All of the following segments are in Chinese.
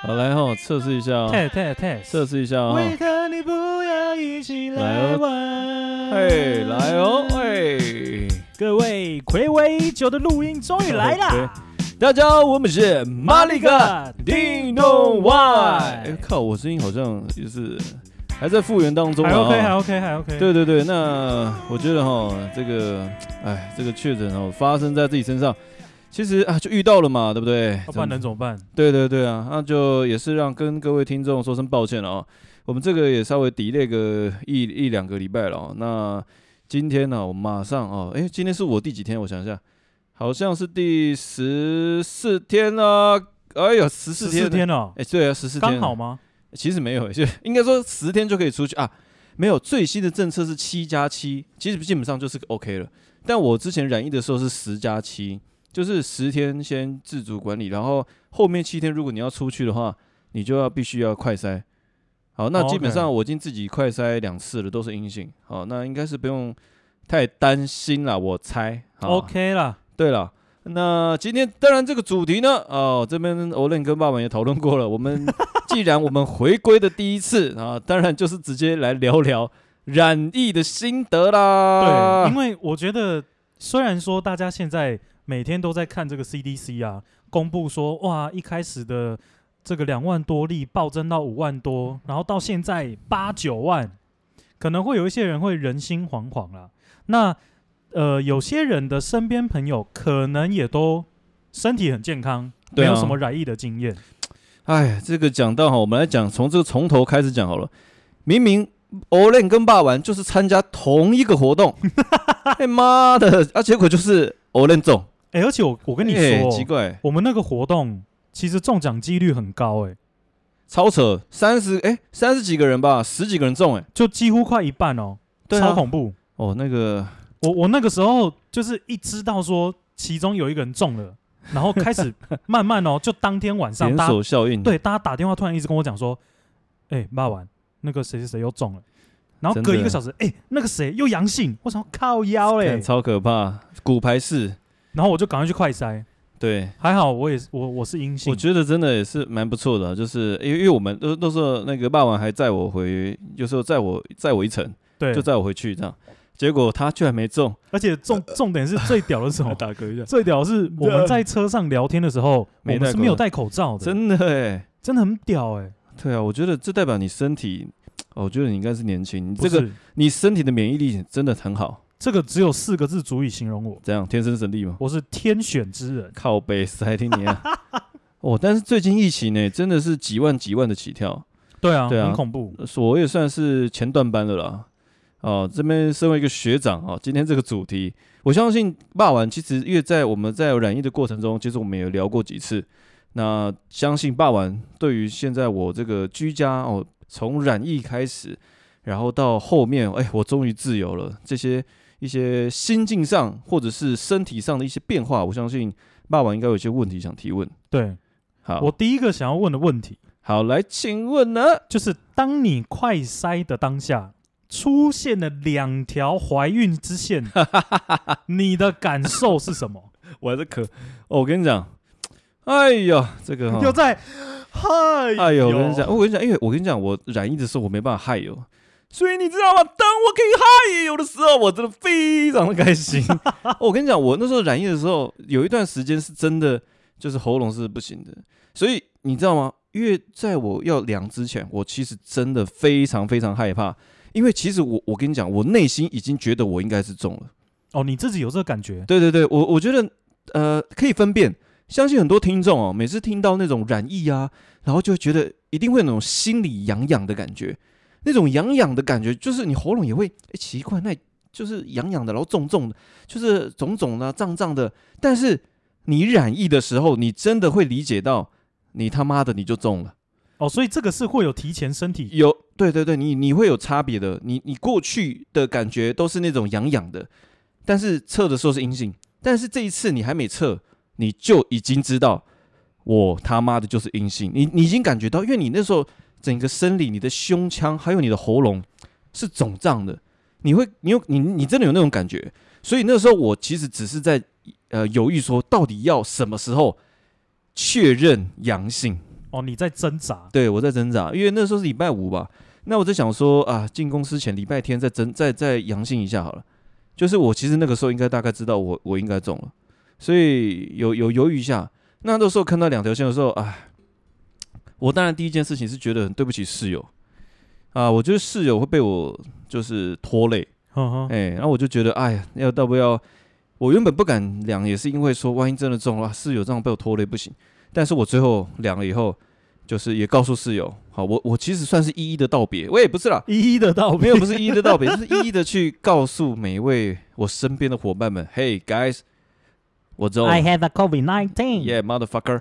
好，来哈，测试一下哦。test test test，测试一下哦。维特，你不要一起来玩。嘿，来哦，喂，各位，暌违已久的录音终于来了。大家好，我们是马里克叮咚外。哎，靠，我声音好像就是还在复原当中啊。还 OK，还 OK，还 OK。对对对，那我觉得哈，这个，哎，这个确诊哦，发生在自己身上。其实啊，就遇到了嘛，对不对？不然能怎么办？对对对啊，那就也是让跟各位听众说声抱歉了啊。我们这个也稍微 delay 个一一两个礼拜了。那今天呢，我马上哦，哎，今天是我第几天？我想一下，好像是第十四天啊。哎呦，十四天，十四天了。哎，对啊，十四天。刚好吗？其实没有，就应该说十天就可以出去啊。没有，最新的政策是七加七，其实基本上就是 OK 了。但我之前染疫的时候是十加七。就是十天先自主管理，然后后面七天如果你要出去的话，你就要必须要快筛。好，那基本上我已经自己快筛两次了，都是阴性。好，那应该是不用太担心了，我猜。OK 啦。对了，那今天当然这个主题呢，哦，这边欧伦跟爸爸也讨论过了。我们 既然我们回归的第一次啊，当然就是直接来聊聊染疫的心得啦。对，因为我觉得虽然说大家现在。每天都在看这个 CDC 啊，公布说哇，一开始的这个两万多例暴增到五万多，然后到现在八九万，可能会有一些人会人心惶惶啦。那呃，有些人的身边朋友可能也都身体很健康，没有什么染疫的经验。哎，这个讲到哈，我们来讲从这个从头开始讲好了。明明欧练跟霸玩就是参加同一个活动，哎妈的，啊结果就是欧练中。哎、欸，而且我我跟你说，欸、奇怪，我们那个活动其实中奖几率很高，哎，超扯，三十哎三十几个人吧，十几个人中，哎，就几乎快一半哦，对啊、超恐怖。哦。那个我我那个时候就是一知道说其中有一个人中了，然后开始 慢慢哦，就当天晚上连锁效应，对，大家打电话突然一直跟我讲说，哎、欸，骂完那个谁谁谁又中了，然后隔一个小时，哎、欸，那个谁又阳性，我想靠腰嘞，超可怕，骨牌式。然后我就赶快去快筛，对，还好我也是我我是阴性，我觉得真的也是蛮不错的，就是因为因为我们都都是那个霸王还载我回，有时候载我载我一程，对，就载我回去这样，结果他居然没中，而且重重点是最屌的时候，大哥最屌的是我们在车上聊天的时候，我们是没有戴口罩的，真的哎，真的很屌哎，对啊，我觉得这代表你身体，我觉得你应该是年轻，你这个你身体的免疫力真的很好。这个只有四个字足以形容我，这样天生神力吗？我是天选之人，靠北斯还听你啊！哦，但是最近疫情呢，真的是几万几万的起跳，对啊，对啊，很恐怖。我也算是前段班的啦。哦，这边身为一个学长啊，今天这个主题，我相信霸王其实因为在我们在染疫的过程中，其实我们也聊过几次。那相信霸王对于现在我这个居家哦，从染疫开始，然后到后面，哎，我终于自由了，这些。一些心境上或者是身体上的一些变化，我相信爸爸应该有一些问题想提问。对，好，我第一个想要问的问题，好，来，请问呢，就是当你快筛的当下出现了两条怀孕之线，你的感受是什么？我还是可，哦，我跟你讲，哎呀，这个哈，又在嗨，哎呦，我跟你讲，我跟你讲，因为我跟你讲，我染疫的时候我没办法嗨哟。所以你知道吗？当我可以嗨有的时候，我真的非常的开心。我跟你讲，我那时候染疫的时候，有一段时间是真的就是喉咙是不行的。所以你知道吗？因为在我要量之前，我其实真的非常非常害怕。因为其实我我跟你讲，我内心已经觉得我应该是中了。哦，你自己有这个感觉？对对对，我我觉得呃可以分辨。相信很多听众哦，每次听到那种染疫啊，然后就会觉得一定会有那种心里痒痒的感觉。那种痒痒的感觉，就是你喉咙也会哎奇怪，那就是痒痒的，然后重重的，就是肿肿的、胀胀的。但是你染疫的时候，你真的会理解到，你他妈的你就中了哦。所以这个是会有提前身体有对对对，你你会有差别的。你你过去的感觉都是那种痒痒的，但是测的时候是阴性。但是这一次你还没测，你就已经知道我他妈的就是阴性。你你已经感觉到，因为你那时候。整个生理，你的胸腔还有你的喉咙是肿胀的，你会，你有，你你真的有那种感觉。所以那时候我其实只是在呃犹豫说，到底要什么时候确认阳性？哦，你在挣扎？对，我在挣扎，因为那时候是礼拜五吧。那我在想说啊，进公司前礼拜天再真再再阳性一下好了。就是我其实那个时候应该大概知道我我应该中了，所以有有犹豫一下。那那时候看到两条线的时候，哎，我当然第一件事情是觉得很对不起室友。啊，我觉得室友会被我就是拖累，哎，然后我就觉得哎呀，要要不要？我原本不敢量，也是因为说万一真的中了，室友这样被我拖累不行。但是我最后量了以后，就是也告诉室友，好，我我其实算是一一的道别，我也不是啦，一一的道别，没有，不是一一的道别，就是一一的去告诉每一位我身边的伙伴们，Hey guys，我中了，I have a COVID nineteen，Yeah motherfucker，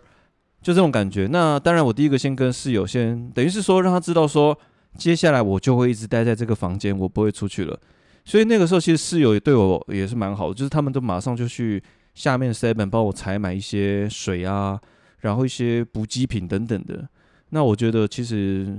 就这种感觉。那当然，我第一个先跟室友先，等于是说让他知道说，接下来我就会一直待在这个房间，我不会出去了。所以那个时候，其实室友也对我也是蛮好的，就是他们都马上就去下面 seven 帮我采买一些水啊，然后一些补给品等等的。那我觉得其实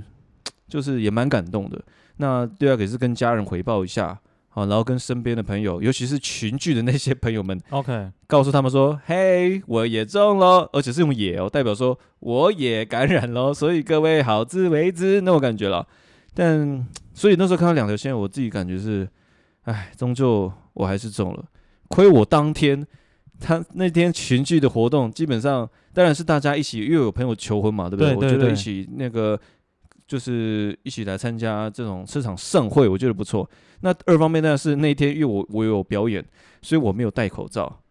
就是也蛮感动的。那第二个也是跟家人回报一下，好，然后跟身边的朋友，尤其是群聚的那些朋友们，OK，告诉他们说，嘿，我也中了，而且是用也哦，代表说我也感染了，所以各位好自为之那种感觉了。但所以那时候看到两条线，我自己感觉是。哎，终究我还是中了，亏我当天他那天群聚的活动，基本上当然是大家一起，因为有朋友求婚嘛，对不对？对对对，我觉得一起那个就是一起来参加这种市场盛会，我觉得不错。那二方面呢是那一天，因为我我有表演，所以我没有戴口罩，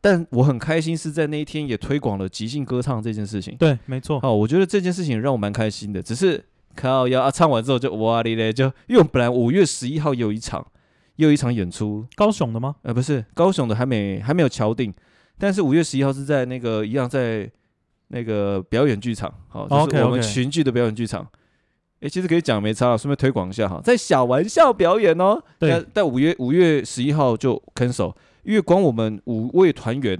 但我很开心是在那一天也推广了即兴歌唱这件事情。对，没错。好，我觉得这件事情让我蛮开心的。只是靠要啊，唱完之后就哇哩嘞，就因为我本来五月十一号有一场。又一场演出，高雄的吗？呃，不是，高雄的还没还没有敲定，但是五月十一号是在那个一样在那个表演剧场，好，就是我们群剧的表演剧场。哎、okay, okay. 欸，其实可以讲没差了，顺便推广一下哈，在小玩笑表演哦。对，在五月五月十一号就 cancel，因为光我们五位团员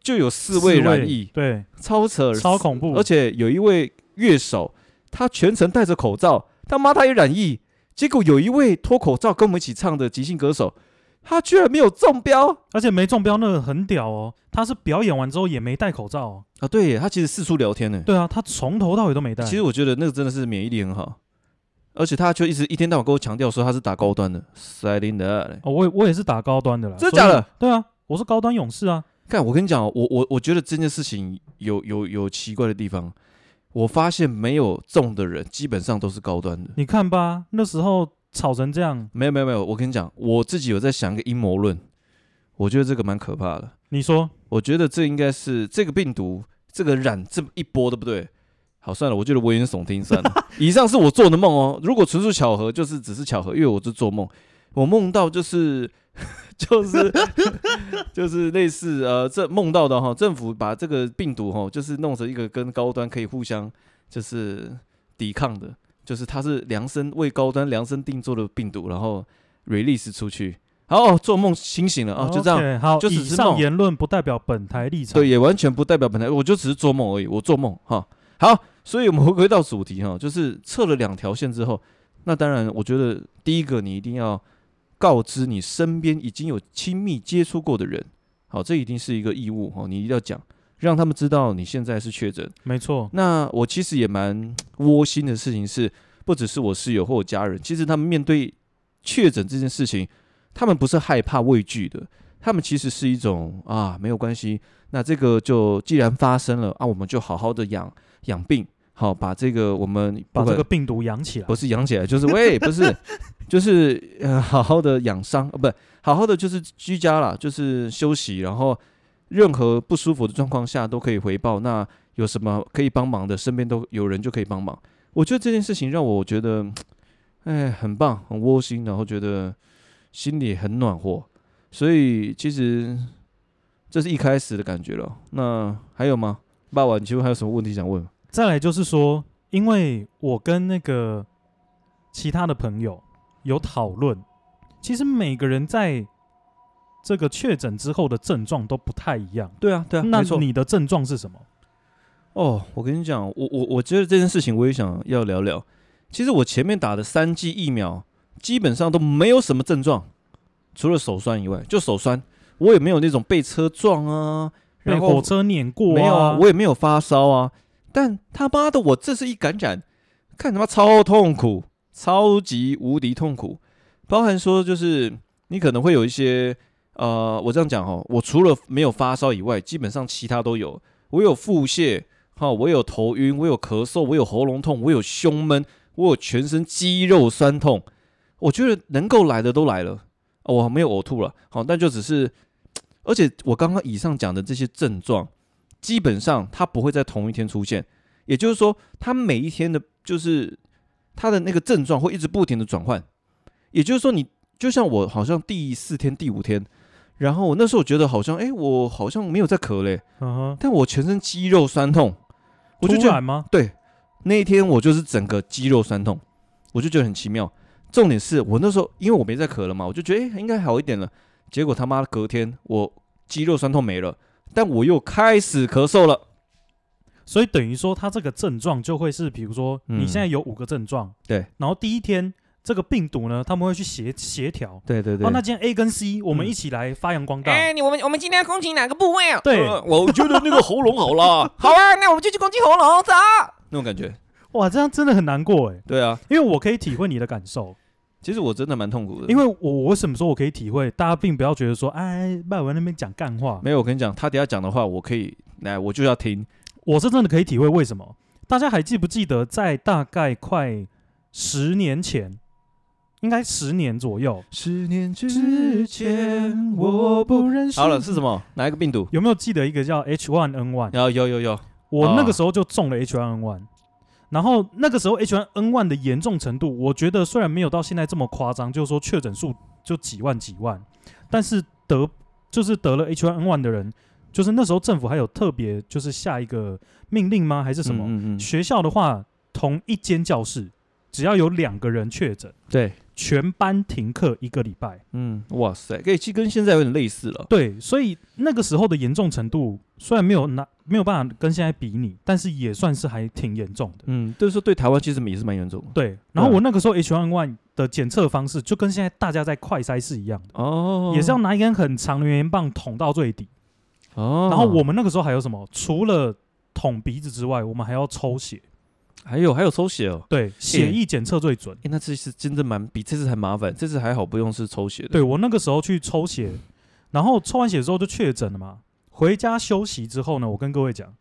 就有四位染疫，对，超扯，超恐怖，而且有一位乐手，他全程戴着口罩，他妈他也染疫。结果有一位脱口罩跟我们一起唱的即兴歌手，他居然没有中标，而且没中标那个很屌哦，他是表演完之后也没戴口罩哦。啊，对耶，他其实四处聊天呢。对啊，他从头到尾都没戴。其实我觉得那个真的是免疫力很好，而且他就一直一天到晚跟我强调说他是打高端的，塞林的。哦，我我也是打高端的啦。真的假的？对啊，我是高端勇士啊。看，我跟你讲，我我我觉得这件事情有有有奇怪的地方。我发现没有中的人基本上都是高端的。你看吧，那时候吵成这样。没有没有没有，我跟你讲，我自己有在想一个阴谋论，我觉得这个蛮可怕的。你说？我觉得这应该是这个病毒这个染这么一波，对不对？好，算了，我觉得危言耸听算了。以上是我做的梦哦，如果纯属巧合，就是只是巧合，因为我是做梦，我梦到就是。就是 就是类似呃，这梦到的哈，政府把这个病毒哈，就是弄成一个跟高端可以互相就是抵抗的，就是它是量身为高端量身定做的病毒，然后 release 出去。好，做梦清醒了啊，就这样。好，就只是以上言论不代表本台立场，对，也完全不代表本台，我就只是做梦而已，我做梦哈。好，所以我们回归到主题哈，就是测了两条线之后，那当然我觉得第一个你一定要。告知你身边已经有亲密接触过的人，好，这一定是一个义务哈，你一定要讲，让他们知道你现在是确诊。没错。那我其实也蛮 窝心的事情是，不只是我室友或我家人，其实他们面对确诊这件事情，他们不是害怕畏惧的，他们其实是一种啊，没有关系，那这个就既然发生了啊，我们就好好的养养病。好，把这个我们把这个病毒养起来，不是养起来，就是喂，不是，就是呃，好好的养伤，呃，不，好好的就是居家啦，就是休息，然后任何不舒服的状况下都可以回报。那有什么可以帮忙的，身边都有人就可以帮忙。我觉得这件事情让我觉得，哎，很棒，很窝心，然后觉得心里很暖和。所以其实这是一开始的感觉了。那还有吗？爸爸，你请问还有什么问题想问？再来就是说，因为我跟那个其他的朋友有讨论，其实每个人在这个确诊之后的症状都不太一样。对啊，对啊，那你的症状是什么？哦，我跟你讲，我我我觉得这件事情我也想要聊聊。其实我前面打的三剂疫苗基本上都没有什么症状，除了手酸以外，就手酸，我也没有那种被车撞啊，被火车碾过啊，没有啊，我也没有发烧啊。但他妈的，我这次一感染，看他妈超痛苦，超级无敌痛苦，包含说就是你可能会有一些呃，我这样讲哦，我除了没有发烧以外，基本上其他都有，我有腹泻，哈，我有头晕，我有咳嗽，我有喉咙痛，我有胸闷，我有全身肌肉酸痛，我觉得能够来的都来了，我没有呕吐了，好，但就只是，而且我刚刚以上讲的这些症状。基本上它不会在同一天出现，也就是说，它每一天的，就是它的那个症状会一直不停的转换。也就是说，你就像我，好像第四天、第五天，然后我那时候觉得好像，哎，我好像没有在咳嘞，嗯哼，但我全身肌肉酸痛，我就觉得吗？对，那一天我就是整个肌肉酸痛，我就觉得很奇妙。重点是我那时候因为我没在咳了嘛，我就觉得哎应该好一点了。结果他妈的隔天我肌肉酸痛没了。但我又开始咳嗽了，所以等于说，他这个症状就会是，比如说你现在有五个症状，对，然后第一天这个病毒呢，他们会去协协调，对对对。哦，那今天 A 跟 C，我们一起来发扬光大。哎，你我们我们今天要攻击哪个部位啊？对，我觉得那个喉咙好啦，好啊，那我们就去攻击喉咙，走。那种感觉，哇，这样真的很难过哎。对啊，因为我可以体会你的感受。其实我真的蛮痛苦的，因为我我为什么说我可以体会？大家并不要觉得说，哎，麦文那边讲干话。没有，我跟你讲，他等下讲的话，我可以来，我就要听。我是真的可以体会为什么？大家还记不记得，在大概快十年前，应该十年左右，十年之前我不认识。好了，是什么？哪一个病毒？有没有记得一个叫 H1N1？有有有有，我那个时候就中了 H1N1。然后那个时候 H1N1 的严重程度，我觉得虽然没有到现在这么夸张，就是说确诊数就几万几万，但是得就是得了 H1N1 的人，就是那时候政府还有特别就是下一个命令吗？还是什么？嗯嗯嗯，学校的话，同一间教室只要有两个人确诊，对。全班停课一个礼拜。嗯，哇塞，可以其实跟现在有点类似了。对，所以那个时候的严重程度虽然没有拿没有办法跟现在比拟，但是也算是还挺严重的。嗯，就是说对台湾其实也是蛮严重的。对，然后我那个时候 H1N1 的检测方式就跟现在大家在快筛是一样的哦，也是要拿一根很长的圆圆棒捅到最底。哦，然后我们那个时候还有什么？除了捅鼻子之外，我们还要抽血。还有还有抽血哦，对，血液检测最准。哎、欸，那这次真的蛮比这次还麻烦，这次还好不用是抽血的。对，我那个时候去抽血，然后抽完血之后就确诊了嘛。回家休息之后呢，我跟各位讲，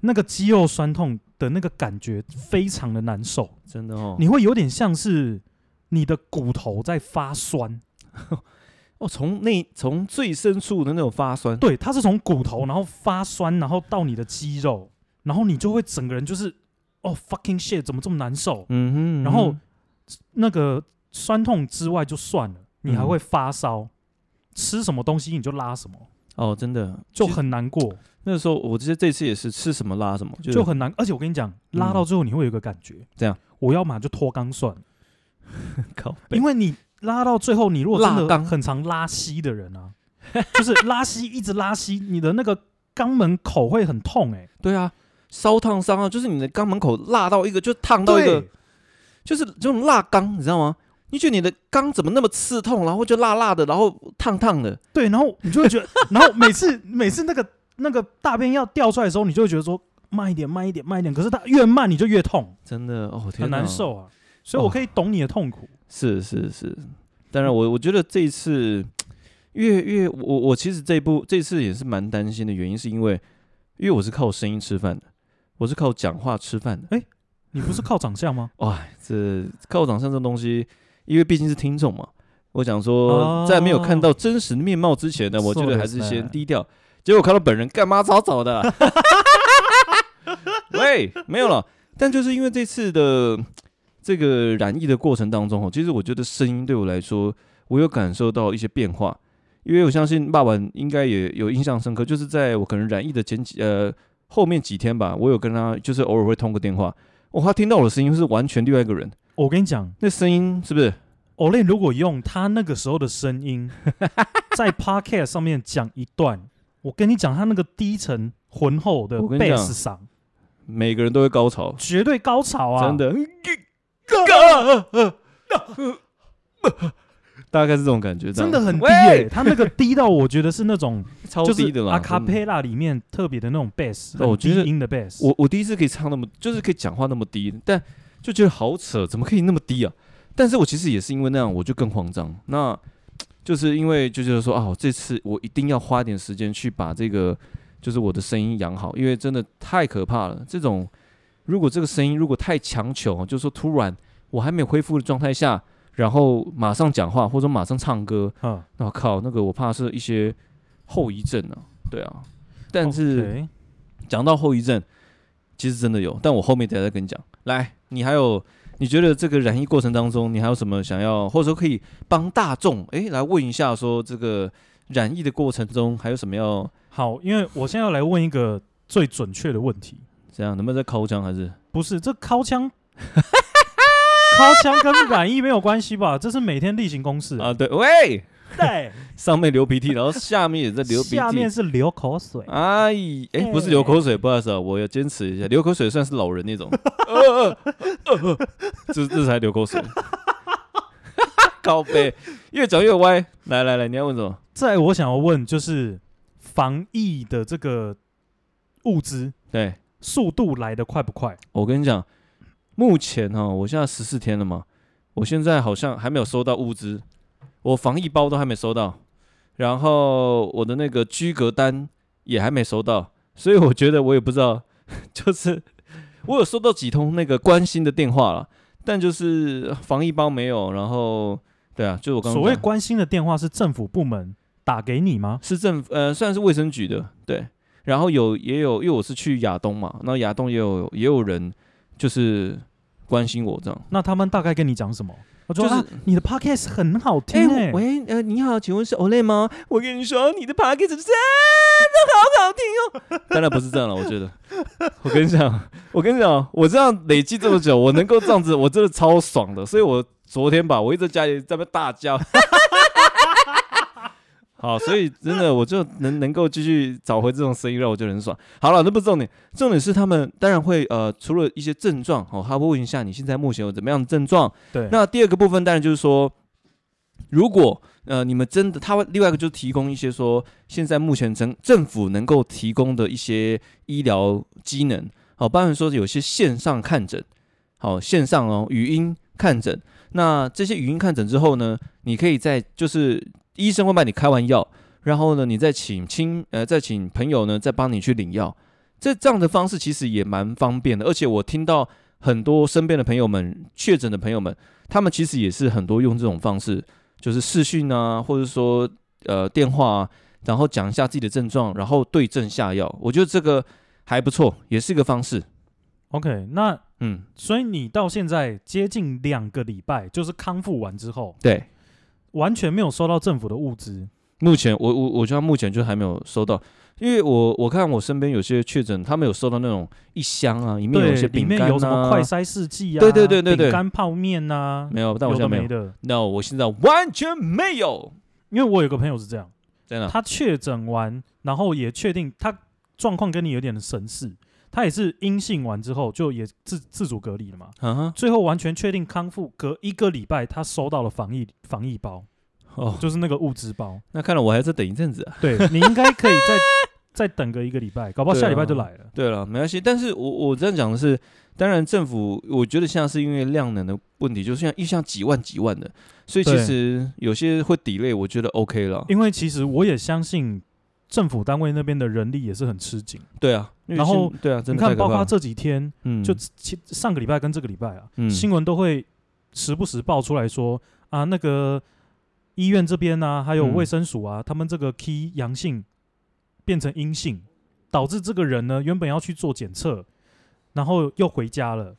那个肌肉酸痛的那个感觉非常的难受，真的哦，你会有点像是你的骨头在发酸。哦，从那从最深处的那种发酸，对，它是从骨头然后发酸，然后到你的肌肉，然后你就会整个人就是。哦，fucking shit，怎么这么难受？嗯哼，嗯哼，然后那个酸痛之外就算了，你还会发烧，嗯、吃什么东西你就拉什么。哦，真的就很难过。那个时候我记得这次也是吃什么拉什么，就，就很难。而且我跟你讲，拉到最后你会有一个感觉，这样我要么就脱肛算了，靠北，因为你拉到最后，你如果真的很常拉稀的人啊，就是拉稀一直拉稀，你的那个肛门口会很痛哎、欸。对啊。烧烫伤啊，就是你的肛门口辣到一个，就烫到一个，就是这种辣肛，你知道吗？你觉得你的肛怎么那么刺痛，然后就辣辣的，然后烫烫的，对，然后你就会觉得，然后每次每次那个那个大便要掉出来的时候，你就会觉得说慢一点，慢一点，慢一点。可是它越慢，你就越痛，真的哦，天，很难受啊。所以我可以懂你的痛苦。是是是，当然我我觉得这一次 越越我我其实这一部这次也是蛮担心的原因，是因为因为我是靠声音吃饭的。我是靠讲话吃饭的，哎、欸，你不是靠长相吗？哇，这靠长相这东西，因为毕竟是听众嘛。我想说，在没有看到真实的面貌之前呢，我觉得还是先低调。结果看到本人，干嘛早早的？喂，没有了。但就是因为这次的这个染疫的过程当中，其实我觉得声音对我来说，我有感受到一些变化。因为我相信爸爸应该也有印象深刻，就是在我可能染疫的前几呃。后面几天吧，我有跟他，就是偶尔会通个电话。哦，他听到我的声音是完全另外一个人。我跟你讲，那声音是不是？Olin 如果用他那个时候的声音 在 Podcast 上面讲一段，我跟你讲，他那个低沉浑厚的贝斯嗓，每个人都会高潮，绝对高潮啊！真的。大概是这种感觉，真的很低喂耶、他那个低到我觉得是那种超低的啦。阿卡贝拉里面特别的那种 bass，我觉得低音的 bass。我我第一次可以唱那么，就是可以讲话那么低，但就觉得好扯，怎么可以那么低啊？但是我其实也是因为那样，我就更慌张。那就是因为就觉得说啊，这次我一定要花点时间去把这个，就是我的声音养好，因为真的太可怕了。这种如果这个声音如果太强求，就是说突然我还没有恢复的状态下，然后马上讲话或者马上唱歌，嗯，那靠，那个我怕是一些后遗症啊。对啊，但是。讲到后遗症，其实真的有，但我后面等下再跟你讲。来，你还有你觉得这个染疫过程当中，你还有什么想要，或者说可以帮大众诶来问一下，说这个染疫的过程中还有什么要好，因为我现在要来问一个最准确的问题，这样？能不能再敲枪还是？不是这敲枪，尻枪跟染疫没有关系吧？这是每天例行公事啊，对，喂，对，上面流鼻涕，然后下面也在流鼻涕，下面是流口水。哎，哎，不是流口水，不好意思啊，我要坚持一下，流口水算是老人那种，呃 呃呃，这这才流口水，高背，越讲越歪。来来来，你要问什么？在我想要问就是防疫的这个物资对。速度来得快不快？我跟你讲，目前哈，我现在十四天了嘛，我现在好像还没有收到物资，我防疫包都还没收到，然后我的那个居隔单也还没收到，所以我觉得我也不知道，就是我有收到几通那个关心的电话了，但就是防疫包没有，然后对啊，就我刚刚所谓关心的电话是政府部门打给你吗？是政府呃，算是卫生局的，对。然后有也有，因为我是去亚东嘛，然后亚东也有也有人就是关心我这样。那他们大概跟你讲什么？我说、就是啊、你的 podcast 很好听哎、欸。喂，呃，你好，请问是 Olay 吗？我跟你说，你的 podcast 真的好好听哦。当然不是这样了，我觉得。我跟你讲，我跟你讲，我这样累积这么久，我能够这样子，我真的超爽的。所以我昨天吧，我一直在家里在那大叫。好，所以真的我就能能够继续找回这种声音，让我觉得很爽。好了，那不是重点，重点是他们当然会呃，除了一些症状哦，他会问一下你现在目前有怎么样的症状。对。那第二个部分当然就是说，如果呃你们真的，他会另外一个就是提供一些说现在目前政政府能够提供的一些医疗机能，好，包含说有些线上看诊，好，线上哦语音看诊。那这些语音看诊之后呢，你可以在就是。医生会帮你开完药，然后呢，你再请亲呃，再请朋友呢，再帮你去领药。这这样的方式其实也蛮方便的，而且我听到很多身边的朋友们确诊的朋友们，他们其实也是很多用这种方式，就是视讯啊，或者说呃电话啊，然后讲一下自己的症状，然后对症下药。我觉得这个还不错，也是一个方式。OK，那嗯，所以你到现在接近两个礼拜，就是康复完之后，对。完全没有收到政府的物资。目前我我我觉得目前就还没有收到，因为我我看我身边有些确诊，他们有收到那种一箱啊，里面有一些饼干啊，里面有什么快筛试剂啊，对对对对对，饼干泡面呐、啊，没有，但我现在没有。No，我现在完全没有，因为我有个朋友是这样，真的，他确诊完，然后也确定他状况跟你有点神似。他也是阴性完之后就也自自主隔离了嘛，最后完全确定康复，隔一个礼拜他收到了防疫防疫包。哦，就是那个物资包。那看来我还要再等一阵子啊。对，你应该可以再 再等个一个礼拜，搞不好下礼拜就来了。对了，没关系。但是我我这样讲的是，当然政府我觉得现在是因为量能的问题，就像一箱几万几万的，所以其实有些会 delay，我觉得 OK 了。因为其实我也相信政府单位那边的人力也是很吃紧。对啊，然后对啊，你看，包括这几天，嗯，就上个礼拜跟这个礼拜啊，嗯、新闻都会时不时爆出来说啊那个。医院这边呢、啊，还有卫生署啊，嗯、他们这个 key 阳性变成阴性，导致这个人呢原本要去做检测，然后又回家了，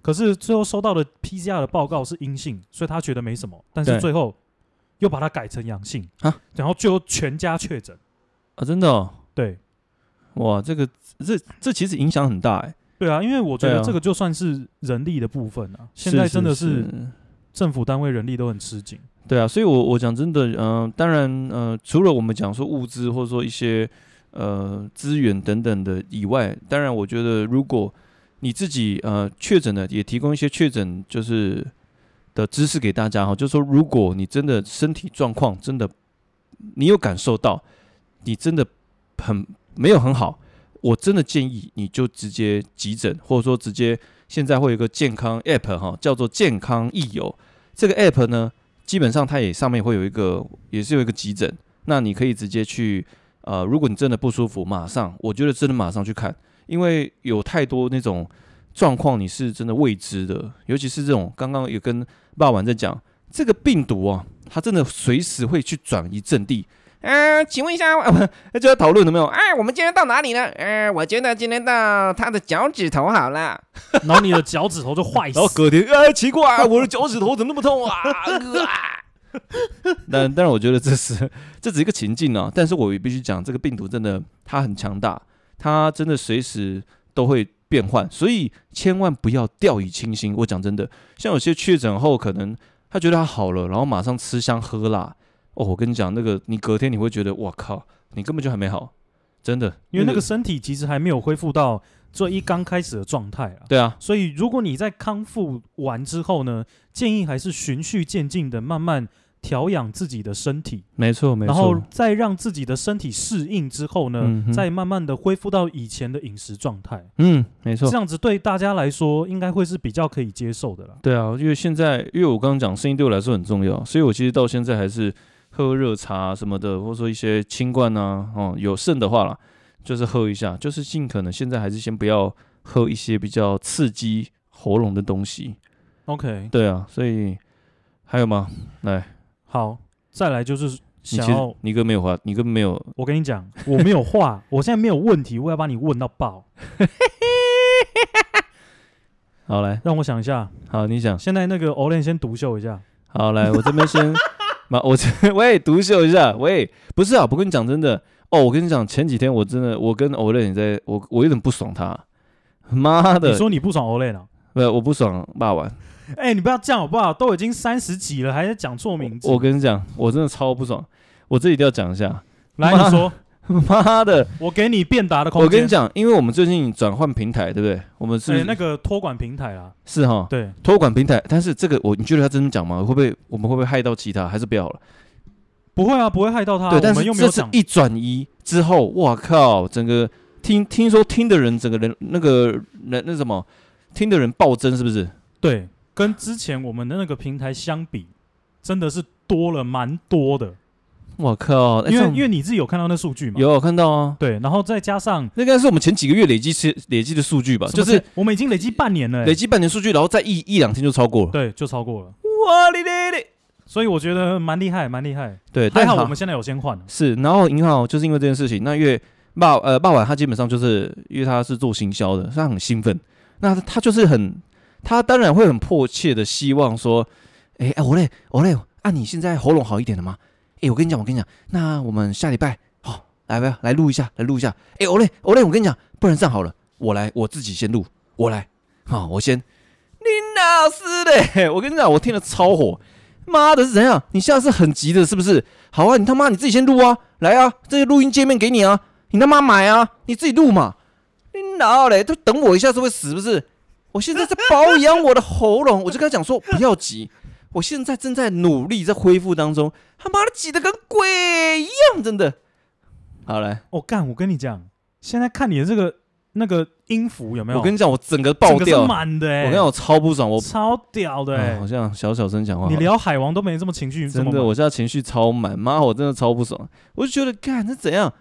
可是最后收到的 PCR 的报告是阴性，所以他觉得没什么，但是最后又把它改成阳性啊，然后最后全家确诊啊，真的、哦？对，哇，这个这这其实影响很大哎。对啊，因为我觉得这个就算是人力的部分啊，现在真的是政府单位人力都很吃紧。对啊，所以我，我我讲真的，嗯、呃，当然，呃，除了我们讲说物资或者说一些呃资源等等的以外，当然，我觉得如果你自己呃确诊了，也提供一些确诊就是的知识给大家哈，就是说，如果你真的身体状况真的，你有感受到，你真的很没有很好，我真的建议你就直接急诊，或者说直接现在会有一个健康 App 哈，叫做健康益友。这个 App 呢，基本上它也上面会有一个，也是有一个急诊，那你可以直接去，呃，如果你真的不舒服，马上，我觉得真的马上去看，因为有太多那种。状况你是真的未知的，尤其是这种刚刚有跟爸爸在讲这个病毒啊，它真的随时会去转移阵地。呃，请问一下，呃，就要讨论了没有？哎，我们今天到哪里呢？呃，我觉得今天到他的脚趾头好了。然后你的脚趾头就坏死。然后隔天，哎，奇怪，我的脚趾头怎么那么痛啊？但但是我觉得这是这只是一个情境啊，但是我也必须讲，这个病毒真的它很强大，它真的随时都会。变换，所以千万不要掉以轻心。我讲真的，像有些确诊后，可能他觉得他好了，然后马上吃香喝辣。哦，我跟你讲，那个你隔天你会觉得，哇靠，你根本就还没好，真的，因为那个身体其实还没有恢复到最一刚开始的状态啊。对啊，所以如果你在康复完之后呢，建议还是循序渐进的慢慢。调养自己的身体，没错，没错，然后再让自己的身体适应之后呢，嗯、再慢慢的恢复到以前的饮食状态。嗯，没错，这样子对大家来说应该会是比较可以接受的啦。对啊，因为现在，因为我刚刚讲声音对我来说很重要，所以我其实到现在还是喝热茶什么的，或者说一些清罐啊，哦，有剩的话啦，就是喝一下，就是尽可能现在还是先不要喝一些比较刺激喉咙的东西。OK，对啊，所以还有吗？来。好，再来就是想要你哥没有话，你哥没有。我跟你讲，我没有话，我现在没有问题，我要把你问到爆。好来，让我想一下。好，你想。现在那个欧练先独秀一下。好来，我这边先，我这 喂独秀一下，喂，不是啊，不跟你讲真的哦，我跟你讲，前几天我真的，我跟欧练在，我我有点不爽他，妈的，你说你不爽欧雷了？不，我不爽骂完。哎、欸，你不要这样好不好？都已经三十几了，还在讲错名字。我跟你讲，我真的超不爽，我这一定要讲一下。来，你说，妈的，我给你辩答的空间。我跟你讲，因为我们最近转换平台，对不对？我们是，那个托管平台啦，是哈，对，托管平台。但是这个我，你觉得他真的讲吗？会不会我们会不会害到其他？还是不要了？不会啊，不会害到他。对，但是这次一转移之后，哇靠，整个听听说听的人，整个人那个人那什么听的人暴增，是不是？对。跟之前我们的那个平台相比，真的是多了蛮多的。我靠！因为因为你自己有看到那数据吗？有看到啊。对，然后再加上那应该是我们前几个月累积是累积的数据吧？就是我们已经累积半年了，累积半年数据，然后再一一两天就超过了。对，就超过了。哇哩哩哩！所以我觉得蛮厉害，蛮厉害。对，还好我们现在有先换。是，然后银行就是因为这件事情，那因为爸呃爸爸他基本上就是因为他是做行销的，所以他很兴奋。那他就是很。他当然会很迫切的希望说，哎哎，我嘞我嘞，啊，你现在喉咙好一点了吗？哎，我跟你讲，我跟你讲，那我们下礼拜好、哦、来吧，来录一下，来录一下。哎，我嘞我嘞，我跟你讲，不然这样好了，我来，我自己先录，我来，好、我先。你老师嘞，我跟你讲，我听了超火，妈的是怎样？你现在是很急的，是不是？好啊，你他妈你自己先录啊，来啊，这个录音界面给你啊，你他妈买啊，你自己录嘛。你老嘞，都等我一下是会死不是？我现在在保养我的喉咙，我就跟他讲说不要急，我现在正在努力在恢复当中。他妈的挤得跟鬼一样，真的。好来，我干、哦，我跟你讲，现在看你的这个那个音符有没有？我跟你讲，我整个爆掉，满的、欸。我跟你讲，我超不爽，我超屌的、欸，好像小小声讲话。你聊海王都没这么情绪，真的，我现在情绪超满，妈，我真的超不爽。我就觉得，干这怎样？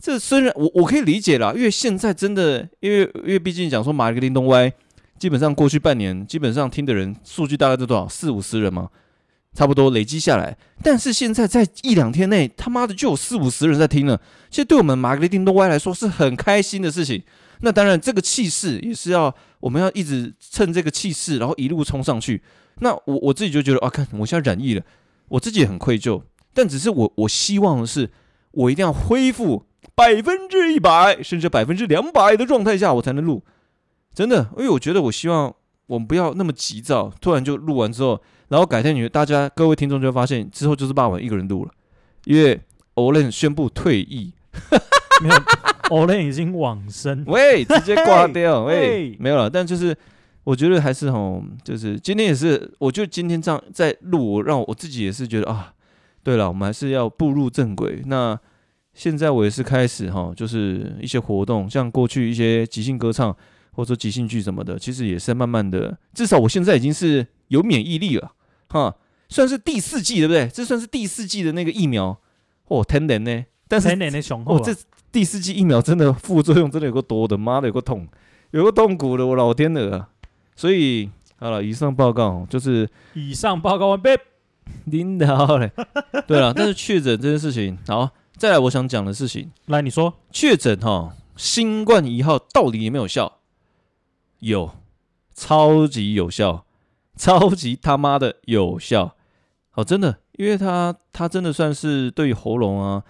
这虽然我我可以理解啦，因为现在真的，因为因为毕竟讲说马格林东歪。基本上过去半年，基本上听的人数据大概都多少？四五十人吗？差不多累积下来。但是现在在一两天内，他妈的就有四五十人在听了。其实对我们马格丽丁诺歪来说是很开心的事情。那当然，这个气势也是要我们要一直趁这个气势，然后一路冲上去。那我我自己就觉得啊，看我现在染疫了，我自己也很愧疚。但只是我我希望的是，我一定要恢复百分之一百，甚至百分之两百的状态下，我才能录。真的，因为我觉得，我希望我们不要那么急躁，突然就录完之后，然后改天你大家各位听众就会发现，之后就是霸王一个人录了，因为 Olen 宣布退役，没有，Olen 已经往生，喂，直接挂掉，喂，没有了。但就是我觉得还是吼，就是今天也是，我就今天这样在录，我让我自己也是觉得啊，对了，我们还是要步入正轨。那现在我也是开始哈，就是一些活动，像过去一些即兴歌唱或者说即兴剧什么的，其实也是慢慢的，至少我现在已经是有免疫力了哈，算是第四季对不对？这算是第四季的那个疫苗哦，天然呢，但是天然的雄厚哦，这第四季疫苗真的副作用真的有个多的，妈的有个痛，有个痛苦的，我老天鹅啊！所以好了，以上报告就是以上报告完毕，领导嘞，对了，但是确诊这件事情好。再来，我想讲的事情，来你说，确诊哈，新冠一号到底有没有效？有，超级有效，超级他妈的有效，哦，真的，因为他他真的算是对喉咙啊，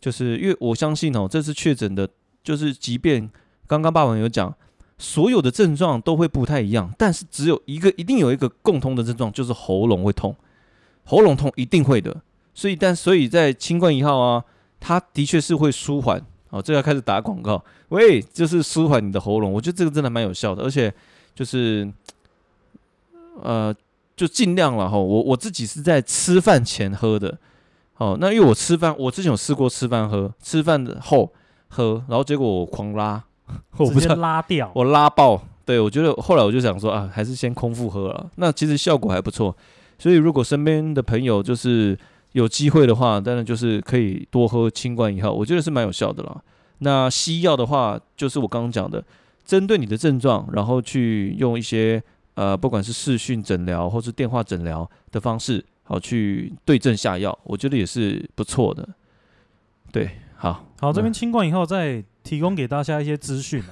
就是因为我相信哦，这次确诊的，就是即便刚刚爸爸有讲，所有的症状都会不太一样，但是只有一个，一定有一个共通的症状，就是喉咙会痛，喉咙痛一定会的，所以但所以在清冠一号啊。它的确是会舒缓，哦，这要开始打广告，喂，就是舒缓你的喉咙，我觉得这个真的蛮有效的，而且就是，呃，就尽量了哈，我我自己是在吃饭前喝的，哦，那因为我吃饭，我之前有试过吃饭喝，吃饭后喝，然后结果我狂拉，我不知道拉掉，我拉爆，对，我觉得后来我就想说啊，还是先空腹喝了，那其实效果还不错，所以如果身边的朋友就是。有机会的话，当然就是可以多喝清冠一号，我觉得是蛮有效的啦。那西药的话，就是我刚刚讲的，针对你的症状，然后去用一些呃，不管是视讯诊疗或是电话诊疗的方式，好去对症下药，我觉得也是不错的。对，好，好，这边清冠一号再提供给大家一些资讯，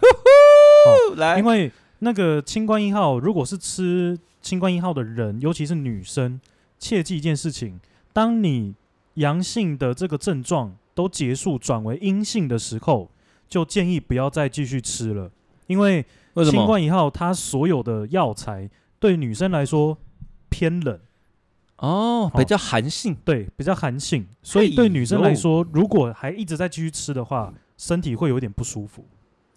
来，因为那个清冠一号，如果是吃清冠一号的人，尤其是女生，切记一件事情。当你阳性的这个症状都结束，转为阴性的时候，就建议不要再继续吃了，因为新冠一号它所有的药材对女生来说偏冷。哦，比较寒性，对，比较寒性，所以对女生来说，如果还一直在继续吃的话，身体会有点不舒服。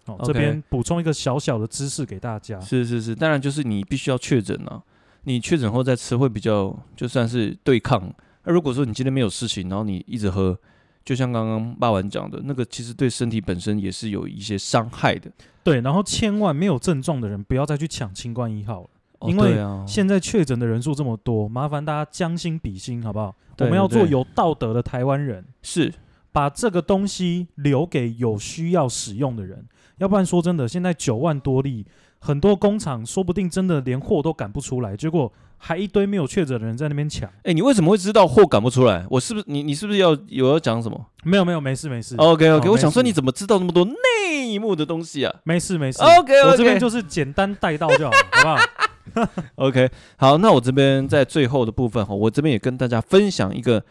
哦，这边补充一个小小的知识给大家。是是是，当然就是你必须要确诊了，你确诊后再吃会比较就算是对抗。那如果说你今天没有事情，然后你一直喝，就像刚刚霸王讲的那个，其实对身体本身也是有一些伤害的。对，然后千万没有症状的人不要再去抢清冠一号了，哦、因为现在确诊的人数这么多，麻烦大家将心比心，好不好？我们要做有道德的台湾人，是把这个东西留给有需要使用的人，要不然说真的，现在九万多例。很多工厂说不定真的连货都赶不出来，结果还一堆没有确诊的人在那边抢。哎、欸，你为什么会知道货赶不出来？我是不是你？你是不是要有要讲什么？没有没有，没事没事。OK OK，我想说你怎么知道那么多内幕的东西啊？没事没事。OK OK，我这边就是简单带到就好，好不好？OK，好，那我这边在最后的部分哈，我这边也跟大家分享一个，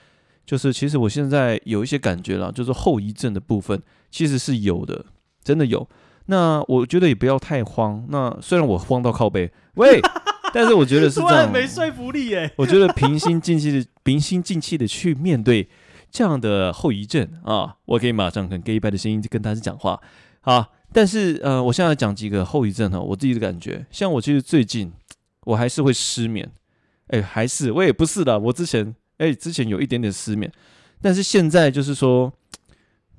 就是其实我现在有一些感觉了，就是后遗症的部分其实是有的，真的有。那我觉得也不要太慌。那虽然我慌到靠背，喂，但是我觉得是 这样，没说服力耶。我觉得平心静气的、平心静气的去面对这样的后遗症啊，我可以马上很 gay 白的声音跟大家讲话啊。但是呃，我现在讲几个后遗症哈，我自己的感觉，像我其实最近我还是会失眠，哎，还是我也不是的，我之前哎之前有一点点失眠，但是现在就是说。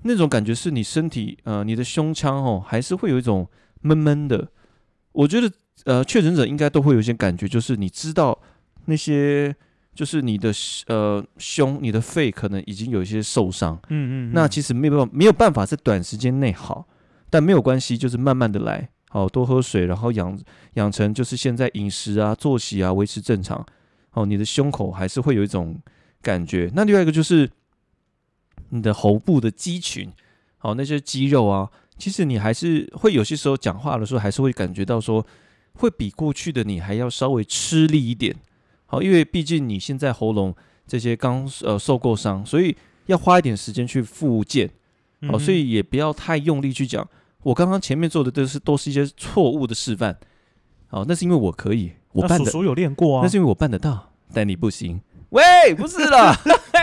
那种感觉是你身体呃，你的胸腔哦，还是会有一种闷闷的。我觉得呃，确诊者应该都会有一些感觉，就是你知道那些，就是你的呃胸、你的肺可能已经有一些受伤。嗯，嗯嗯。那其实没有办法，没有办法在短时间内好，但没有关系，就是慢慢的来，好，多喝水，然后养养成就是现在饮食啊、作息啊维持正常。哦，你的胸口还是会有一种感觉。那另外一个就是。你的喉部的肌群，好，那些肌肉啊，其实你还是会有些时候讲话的时候，还是会感觉到说，会比过去的你还要稍微吃力一点，好，因为毕竟你现在喉咙这些刚呃受过伤，所以要花一点时间去复健，好，所以也不要太用力去讲。我刚刚前面做的都是都是一些错误的示范，好，那是因为我可以，我办的，叔叔有练过啊，那是因为我办得到，但你不行。喂，不是啦。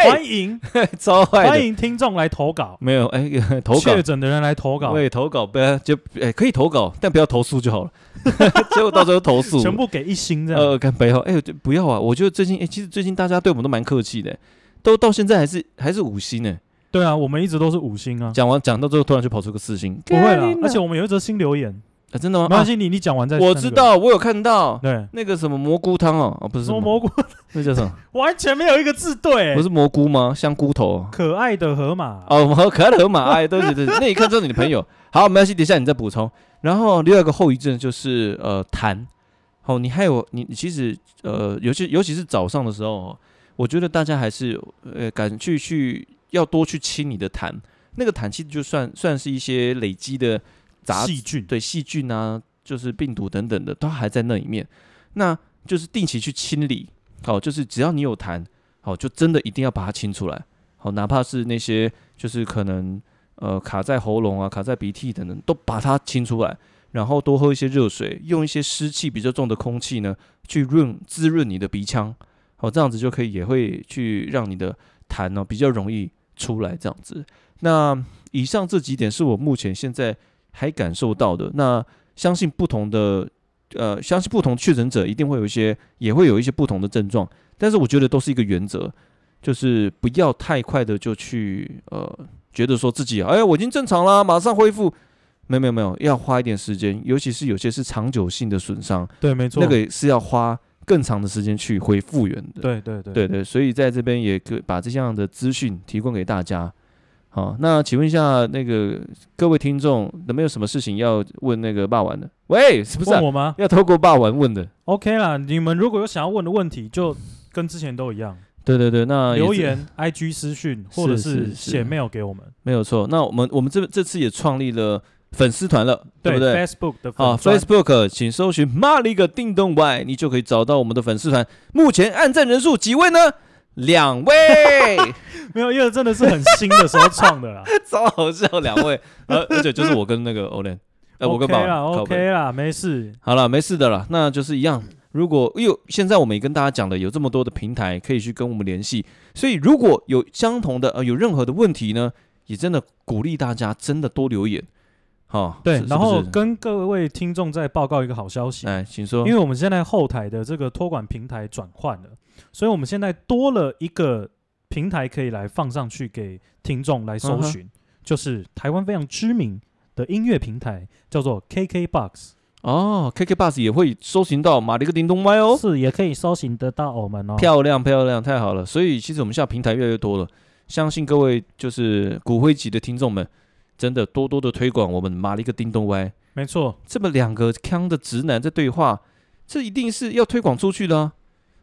欢迎 超坏的，欢迎听众来投稿，没有哎，投稿确诊的人来投稿，对，投稿不要就哎可以投稿，但不要投诉就好了。结果到时候投诉，全部给一星这样。呃，看背后哎，不要啊！我觉得最近哎，其实最近大家对我们都蛮客气的，都到现在还是还是五星呢。对啊，我们一直都是五星啊。讲完讲到最后，突然就跑出个四星，不会啦。而且我们有一则新留言啊，真的吗？没关系，你你讲完再。我知道，我有看到。对，那个什么蘑菇汤哦，哦不是什么蘑菇，那叫什么？完全没有一个字对。不是蘑菇吗？香菇头。可爱的河马哦，可爱的河马，哎，对对对，那一看就是你的朋友。好，没关系，等一下你再补充。然后另外一个后遗症就是呃痰。哦，你还有你你其实呃，尤其尤其是早上的时候，我觉得大家还是呃敢去去。要多去清你的痰，那个痰其实就算算是一些累积的杂细菌，对细菌啊，就是病毒等等的，都还在那里面。那就是定期去清理，好，就是只要你有痰，好，就真的一定要把它清出来，好，哪怕是那些就是可能呃卡在喉咙啊、卡在鼻涕等等，都把它清出来，然后多喝一些热水，用一些湿气比较重的空气呢，去润滋润你的鼻腔，好，这样子就可以也会去让你的痰呢比较容易。出来这样子，那以上这几点是我目前现在还感受到的。那相信不同的呃，相信不同确诊者一定会有一些，也会有一些不同的症状。但是我觉得都是一个原则，就是不要太快的就去呃，觉得说自己哎呀我已经正常啦，马上恢复。没有没有没有，要花一点时间，尤其是有些是长久性的损伤。对，没错，那个是要花。更长的时间去恢复原的，对对对对对，所以在这边也可把这样的资讯提供给大家。好，那请问一下，那个各位听众有没有什么事情要问那个霸王的？喂，是不是、我吗？要透过霸王问的？OK 啦，你们如果有想要问的问题，就跟之前都一样。对对对，那留言、IG 私讯或者是写 mail 给我们，没有错。那我们我们这这次也创立了。粉丝团了，对不对？Facebook 的啊，Facebook，请搜寻“妈了个叮咚 Y”，你就可以找到我们的粉丝团。目前按赞人数几位呢？两位，没有，因为真的是很新的时候创的啦，超好笑，两位，而 而且就是我跟那个 Olen，呃，我跟宝，OK 啦，没事，好了，没事的了，那就是一样。如果有现在我们也跟大家讲的有这么多的平台可以去跟我们联系，所以如果有相同的呃有任何的问题呢，也真的鼓励大家真的多留言。哦，对，然后跟各位听众再报告一个好消息，哎，请说，因为我们现在后台的这个托管平台转换了，所以我们现在多了一个平台可以来放上去给听众来搜寻，就是台湾非常知名的音乐平台，叫做 KKBOX。哦，KKBOX 也会搜寻到马里克叮咚歪哦，是，也可以搜寻得到我们哦。漂亮漂亮，太好了，所以其实我们现在平台越来越多了，相信各位就是骨灰级的听众们。真的多多的推广我们马里克叮咚歪，没错，这么两个腔的直男在对话，这一定是要推广出去的啊！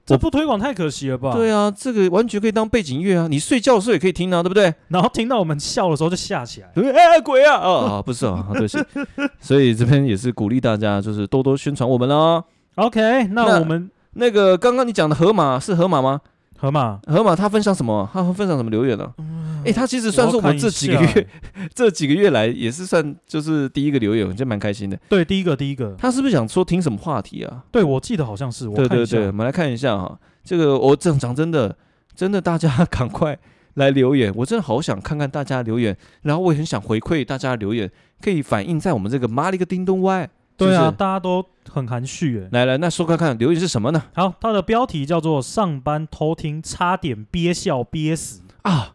这不推广太可惜了吧？对啊，这个完全可以当背景乐啊，你睡觉的时候也可以听啊，对不对？然后听到我们笑的时候就吓起来，哎鬼啊！哦，不是啊，对不起，所以这边也是鼓励大家，就是多多宣传我们喽。OK，那我们那，那个刚刚你讲的河马是河马吗？河马，河马他分享什么？他分享什么留言呢？哎、欸，他其实算是我们这几个月 这几个月来也是算就是第一个留言，我觉得蛮开心的。对，第一个第一个，他是不是想说听什么话题啊？对，我记得好像是。我对对对，我们来看一下哈，这个我正讲真的，真的大家赶快来留言，我真的好想看看大家留言，然后我也很想回馈大家留言，可以反映在我们这个妈了个叮咚歪。对啊，大家都很含蓄哎。来来，那说看看留言是什么呢？好，它的标题叫做“上班偷听，差点憋笑憋死”啊，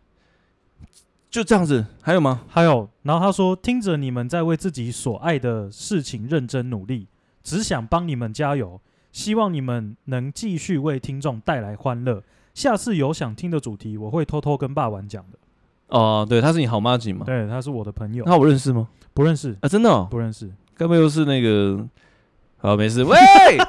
就这样子。还有吗？还有。然后他说：“听着你们在为自己所爱的事情认真努力，只想帮你们加油，希望你们能继续为听众带来欢乐。下次有想听的主题，我会偷偷跟爸玩讲的。”哦，对，他是你好妈吉吗？对，他是我的朋友。那我认识吗？不认识啊，真的哦，不认识。该不会又是那个？好，没事。喂，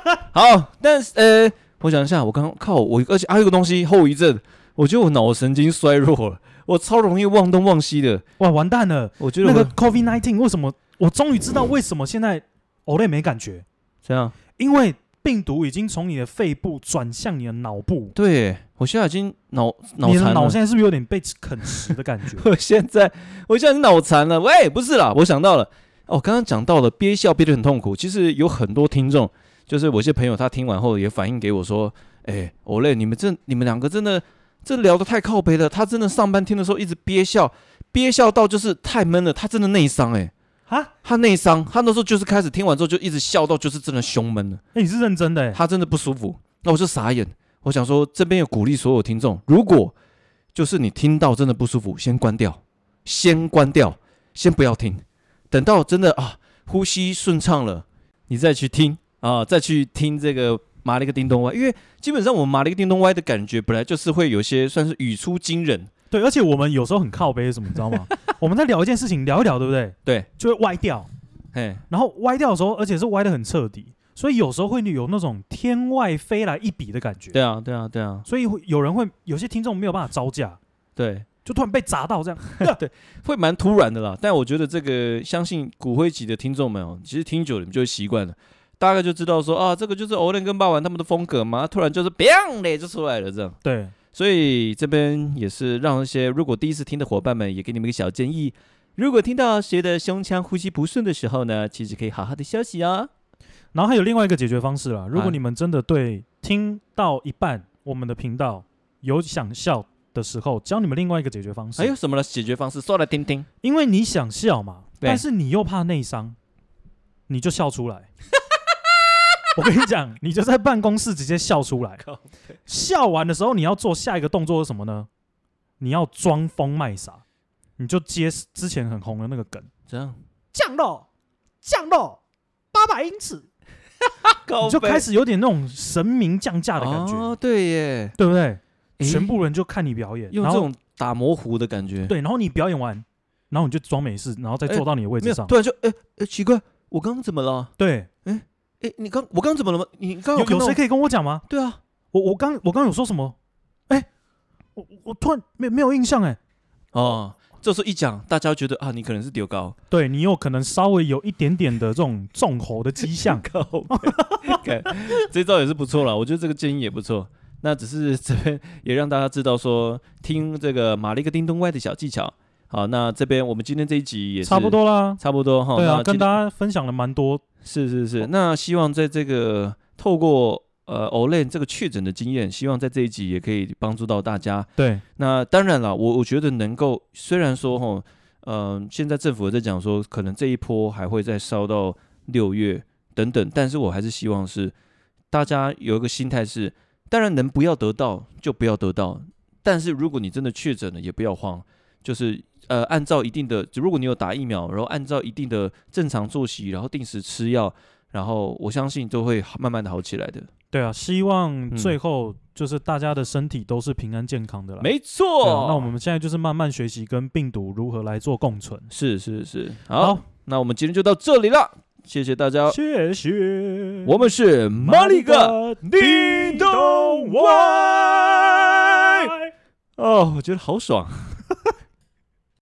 好，但是呃，我想一下，我刚刚靠我，而且还有一个东西后遗症，我觉得我脑神经衰弱了，我超容易忘东忘西的。哇，完蛋了！我觉得我那个 COVID nineteen 为什么？我终于知道为什么现在 Olay 没感觉。这样？因为病毒已经从你的肺部转向你的脑部。对，我现在已经脑脑残了。你的脑现在是不是有点被啃食的感觉？我现在，我现在脑残了。喂，不是啦，我想到了。哦，刚刚讲到了憋笑憋得很痛苦，其实有很多听众，就是我一些朋友，他听完后也反映给我说：“哎，欧雷，你们这你们两个真的这聊得太靠背了。他真的上班听的时候一直憋笑，憋笑到就是太闷了。他真的内伤哎，啊，他内伤，他那时候就是开始听完之后就一直笑到就是真的胸闷了。哎、欸，你是认真的哎？他真的不舒服，那我就傻眼。我想说，这边有鼓励所有听众，如果就是你听到真的不舒服，先关掉，先关掉，先不要听，等到真的啊呼吸顺畅了，你再去听啊，再去听这个。麻了一个叮咚歪，因为基本上我们麻了一个叮咚歪的感觉，本来就是会有些算是语出惊人。对，而且我们有时候很靠背什么，你知道吗？我们在聊一件事情，聊一聊，对不对？对，就会歪掉。嘿，然后歪掉的时候，而且是歪的很彻底，所以有时候会有那种天外飞来一笔的感觉。对啊，对啊，对啊。所以会有人会有些听众没有办法招架，对，就突然被砸到这样，对，会蛮突然的啦。但我觉得这个，相信骨灰级的听众们哦，其实听久了你们就会习惯了。大概就知道说啊，这个就是欧练跟霸王他们的风格嘛，突然就是 bang 嘞就出来了这样。对，所以这边也是让一些如果第一次听的伙伴们也给你们一个小建议，如果听到谁的胸腔呼吸不顺的时候呢，其实可以好好的休息哦。然后还有另外一个解决方式啦，如果你们真的对听到一半我们的频道有想笑的时候，教你们另外一个解决方式。还有什么的解决方式？说来听听。因为你想笑嘛，但是你又怕内伤，你就笑出来。我跟你讲，你就在办公室直接笑出来。笑完的时候，你要做下一个动作是什么呢？你要装疯卖傻，你就接之前很红的那个梗，这样降落降落八百英尺，你就开始有点那种神明降价的感觉。哦，对耶，对不对？全部人就看你表演，用这种打模糊的感觉。对，然后你表演完，然后你就装没事，然后再坐到你的位置上。对就哎哎，奇怪，我刚刚怎么了？对，哎。哎，你刚我刚怎么了吗？你刚有有谁可以跟我讲吗？对啊，我我刚我刚有说什么？哎，我我突然没没有印象哎。哦，这时候一讲，大家觉得啊，你可能是丢高，对你有可能稍微有一点点的这种纵火的迹象。这招也是不错了，我觉得这个建议也不错。那只是这边也让大家知道说，听这个马了一个叮咚歪的小技巧。好，那这边我们今天这一集也差不多啦，差不多哈。对啊，跟大家分享了蛮多。是是是，那希望在这个透过呃 Olen 这个确诊的经验，希望在这一集也可以帮助到大家。对，那当然了，我我觉得能够，虽然说哈，嗯、呃，现在政府在讲说，可能这一波还会再烧到六月等等，但是我还是希望是大家有一个心态是，当然能不要得到就不要得到，但是如果你真的确诊了，也不要慌，就是。呃，按照一定的，如果你有打疫苗，然后按照一定的正常作息，然后定时吃药，然后我相信都会慢慢的好起来的。对啊，希望最后就是大家的身体都是平安健康的啦。没错、啊，那我们现在就是慢慢学习跟病毒如何来做共存。是是是，好，好，那我们今天就到这里了，谢谢大家，谢谢。我们是马里哥叮咚歪，哦，我觉得好爽。